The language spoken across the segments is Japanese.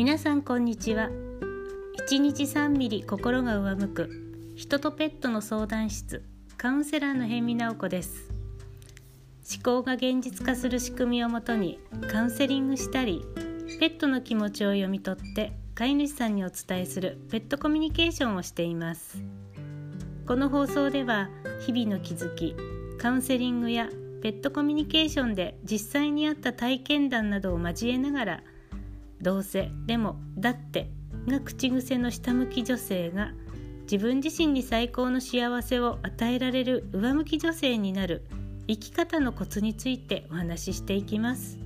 皆さんこんにちは。1日3ミリ心が上向く人とペットの相談室カウンセラーの辺見直子です。思考が現実化する仕組みをもとにカウンセリングしたりペットの気持ちを読み取って飼い主さんにお伝えするペットコミュニケーションをしています。この放送では日々の気づきカウンセリングやペットコミュニケーションで実際にあった体験談などを交えながらどうせでもだってが口癖の下向き女性が自分自身に最高の幸せを与えられる上向き女性になる生き方のコツについてお話ししていきます。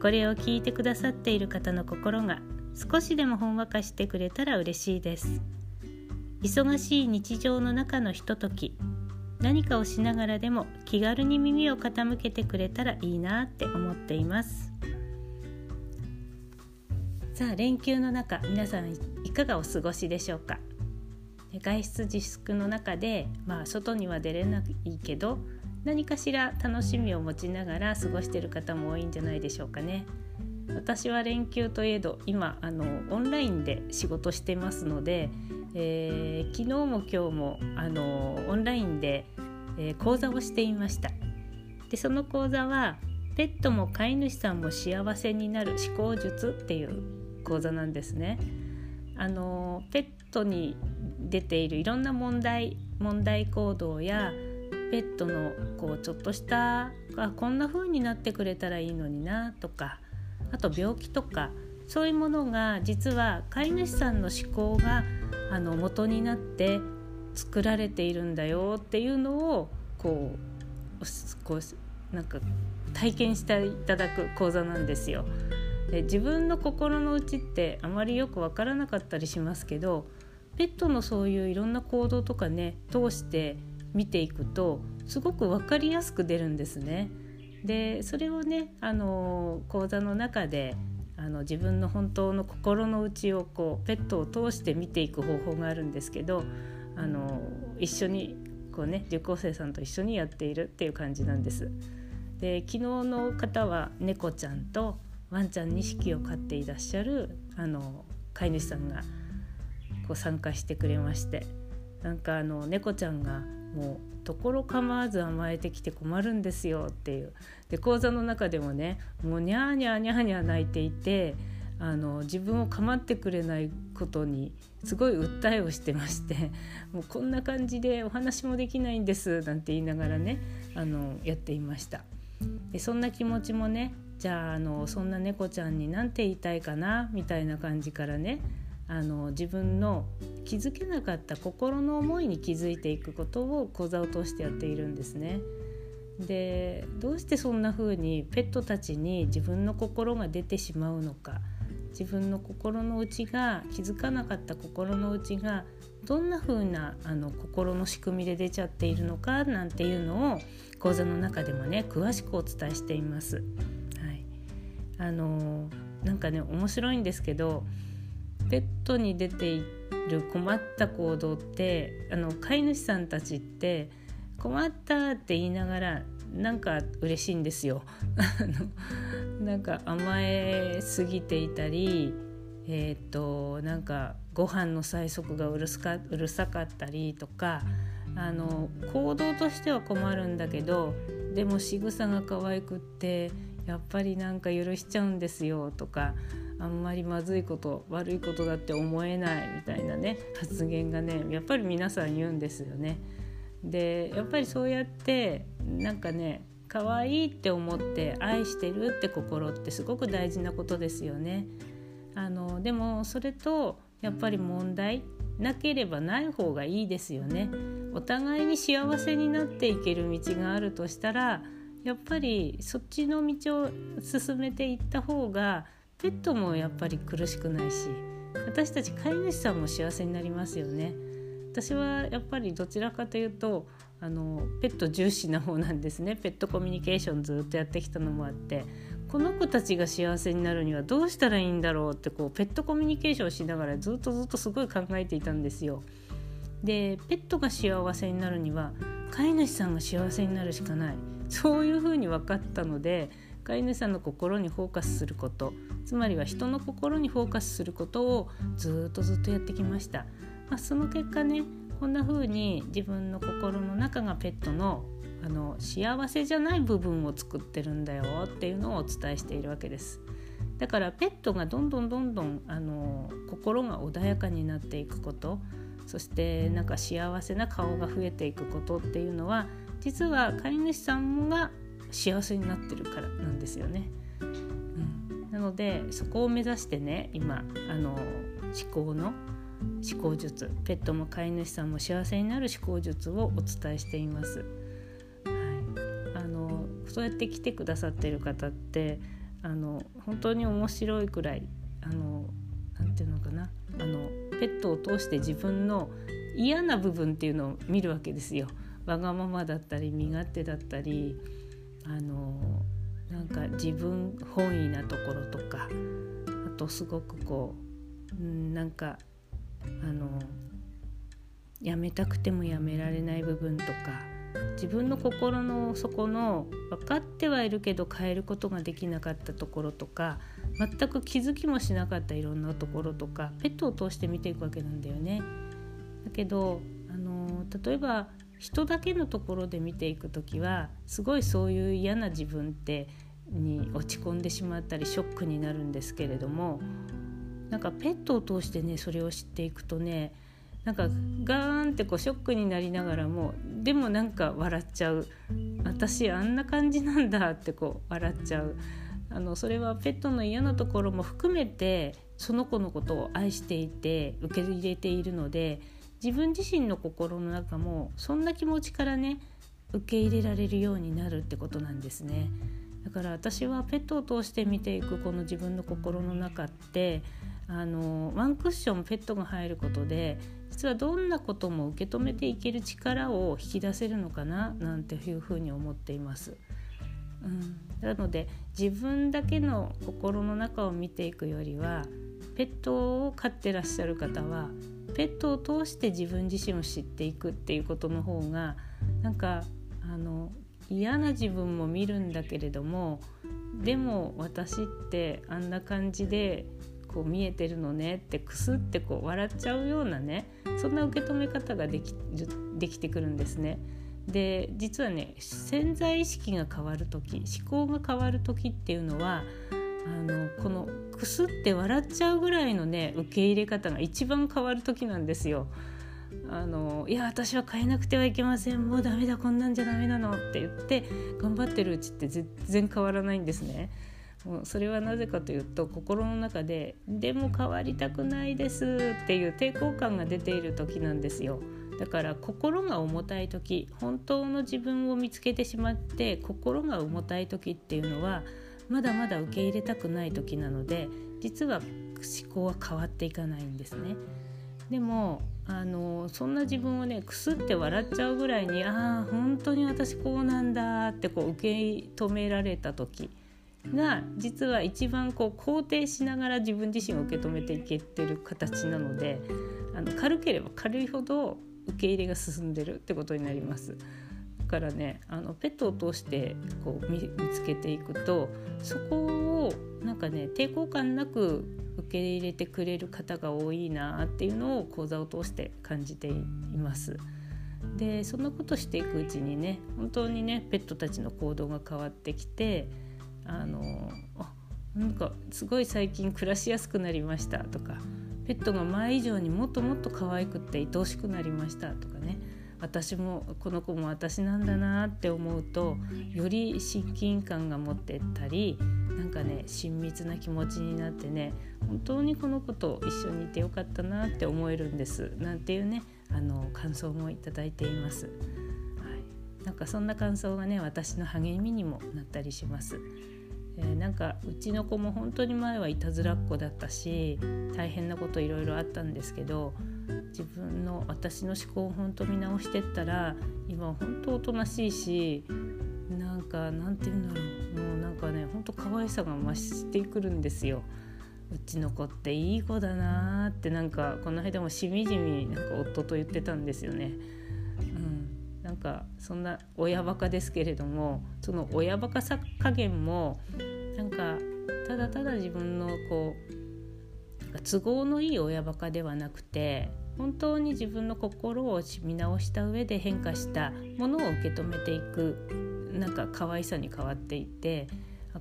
これを聞いてくださっている方の心が少しでもほんわかしてくれたら嬉しいです。忙しい日常の中のひととき何かをしながらでも気軽に耳を傾けてくれたらいいなって思っています。さあ連休の中皆さんいかがお過ごしでしょうか？外出自粛の中でまあ外には出れないけど何かしら楽しみを持ちながら過ごしている方も多いんじゃないでしょうかね。私は連休といえど今あのオンラインで仕事してますので、えー、昨日も今日もあのオンラインで、えー、講座をしていました。でその講座はペットも飼い主さんも幸せになる思考術っていう講座なんですね。あのペットに出ているいろんな問題問題行動やペットのこうちょっとしたあこんな風になってくれたらいいのになとかあと病気とかそういうものが実は飼い主さんの思考があの元になって作られているんだよっていうのをこうこうなんか体験していただく講座なんですよ。で自分の心の内ってあまりよく分からなかったりしますけどペットのそういういろんな行動とかね通して見ていくとすごく分かりやすく出るんですね。でそれをねあの講座の中であの自分の本当の心の内をこうペットを通して見ていく方法があるんですけどあの一緒にこうね受講生さんと一緒にやっているっていう感じなんです。で昨日の方は猫ちゃんとワンちゃん2匹を飼っていらっしゃるあの飼い主さんがこう参加してくれましてなんかあの猫ちゃんがもう所構わず甘えてきて困るんですよっていうで講座の中でもねもうニャーニャーニャーニャー泣いていてあの自分を構ってくれないことにすごい訴えをしてましてもうこんな感じでお話もできないんですなんて言いながらねあのやっていました。でそんな気持ちもねじゃああのそんな猫ちゃんに何て言いたいかな？みたいな感じからね。あの自分の気づけなかった心の思いに気づいていくことを講座を通してやっているんですね。でどうしてそんな風にペットたちに自分の心が出てしまうのか？自分の心の内が気づかなかった心の内がどんな風なあな心の仕組みで出ちゃっているのか？なんていうのを講座の中でもね詳しくお伝えしています。あのなんかね面白いんですけどペットに出ている困った行動ってあの飼い主さんたちって困ったって言いながらなんか嬉しいんですよ。なんか甘えすぎていたりえー、っとなんかご飯の催促がうるかうるさかったりとかあの行動としては困るんだけどでも仕草が可愛くってやっぱりなんか許しちゃうんですよとかあんまりまずいこと悪いことだって思えないみたいなね発言がねやっぱり皆さん言うんですよね。でやっぱりそうやってなんかね可愛いって思って愛してるって心ってすごく大事なことですよね。あのでもそれとやっぱり問題なければない方がいいですよね。お互いに幸せになっていける道があるとしたらやっぱりそっちの道を進めていった方がペットもやっぱり苦しくないし私たち飼い主さんも幸せになりますよね。私はやっぱりどちらかというとあのペット重視な方なんですねペットコミュニケーションずっとやってきたのもあってこの子たちが幸せになるにはどうしたらいいんだろうってこうペットコミュニケーションしながらずっとずっとすごい考えていたんですよ。でペットが幸せになるには飼い主さんが幸せになるしかない。そういうふうに分かったので飼い主さんの心にフォーカスすること。つまりは人の心にフォーカスすることをずっとずっとやってきました、まあ、その結果ねこんな風に自分の心の中がペットのあの幸せじゃない部分を作ってるんだよっていうのをお伝えしているわけです。だからペットがどんどんどんどんあの心が穏やかになっていくこと。そしてなんか幸せな顔が増えていくことっていうのは実は飼い主さんが幸せになってるからなんですよね。うん、なのでそこを目指してね今あの思考の思考術ペットも飼い主さんも幸せになる思考術をお伝えしています。はい、あのそうやって来てくださってる方ってあの本当に面白いくらいあのなんていうのかなあのペットを通して自分の嫌な部分っていうのを見るわけですよ。わがままだったり身勝手だったりあのなんか自分本位なところとかあとすごくこう、うん、なんかあのやめたくてもやめられない部分とか自分の心の底の分かってはいるけど変えることができなかったところとか全く気づきもしなかったいろんなところとかペットを通して見ていくわけなんだよね。だけどあの例えば人だけのところで見ていく時はすごいそういう嫌な自分ってに落ち込んでしまったりショックになるんですけれどもなんかペットを通してねそれを知っていくとねなんかガーンってこうショックになりながらもでもなんか笑っちゃう私あんな感じなんだってこう笑っちゃうあのそれはペットの嫌なところも含めてその子のことを愛していて受け入れているので自分自身の心の中もそんな気持ちからね受け入れられるようになるってことなんですね。だから私はペットを通して見ていくこの自分の心の中ってあのワンクッションペットが入ることで実はどんなことも受け止めていける力を引き出せるのかななんていうふうに思っています。うん、なので自分だけの心の中を見ていくよりはペットを飼ってらっしゃる方はペットを通して自分自身を知っていくっていうことの方がなんかあの嫌な自分も見るんだけれどもでも私ってあんな感じでこう見えてるのねってくすってこう笑っちゃうようなねそんな受け止め方ができできてくるんですね。で実はね潜在意識が変わる時思考が変わる時っていうのはあのこのくすって笑っちゃうぐらいのね受け入れ方が一番変わる時なんですよ。あのいや私は変えなくてはいけませんもうダメだこんなんじゃダメなのって言って頑張ってるうちって全然変わらないんですね。もうそれはなぜかというと心の中で「でも変わりたくないです」っていう抵抗感が出ている時なんですよ。だから心が重たい時本当の自分を見つけてしまって心が重たい時っていうのはまだまだ受け入れたくない時なので実は思考は変わっていかないんですね。でもあのそんな自分をねくすって笑っちゃうぐらいにああ本当に私こうなんだってこう受け止められた時が実は一番こう肯定しながら自分自身を受け止めていけてる形なのであの軽ければ軽いほど受け入れが進んでるってことになります。だからねあのペットを通してこう見つけていくとそこをなんかね抵抗感なく受け入れてくれる方が多いなっていうのを講座を通して感じています。でそんなことしていくうちにね本当にねペットたちの行動が変わってきてあのあなんかすごい最近暮らしやすくなりましたとかペットが前以上にもっともっと可愛くって愛おしくなりましたとかね私もこの子も私なんだなって思うとより親近感が持ってったりなんかね親密な気持ちになってね本当にこの子と一緒にいてよかったなって思えるんですなんていうねあの感想もいただいています。はい、なんかそんな感想がね私の励みにもなったりします。えー、なんかうちの子も本当に前はいたずらっ子だったし大変なこといろいろあったんですけど自分の私の思考を本当見直してったら今本当おとなしいしなんかなんて言うんだろうもうなんかね本当可愛さが増してくるんですよ。うちの子っていい子だなってなんかこの間もしみじみなんか夫と言ってたんですよね。かそんな親バカですけれどもその親バカさ加減もなんかただただ自分のこう都合のいい親バカではなくて本当に自分の心を見直した上で変化したものを受け止めていくなんか可愛さに変わっていて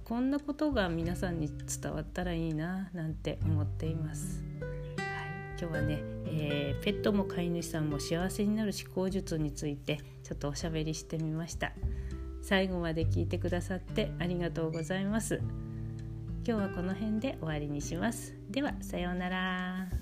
こんなことが皆さんに伝わったらいいななんて思っています。はい今日はね、えー、ペットも飼い主さんも幸せになる思考術についてちょっとおしゃべりしてみました。最後まで聞いてくださってありがとうございます。今日はこの辺で終わりにします。ではさようなら。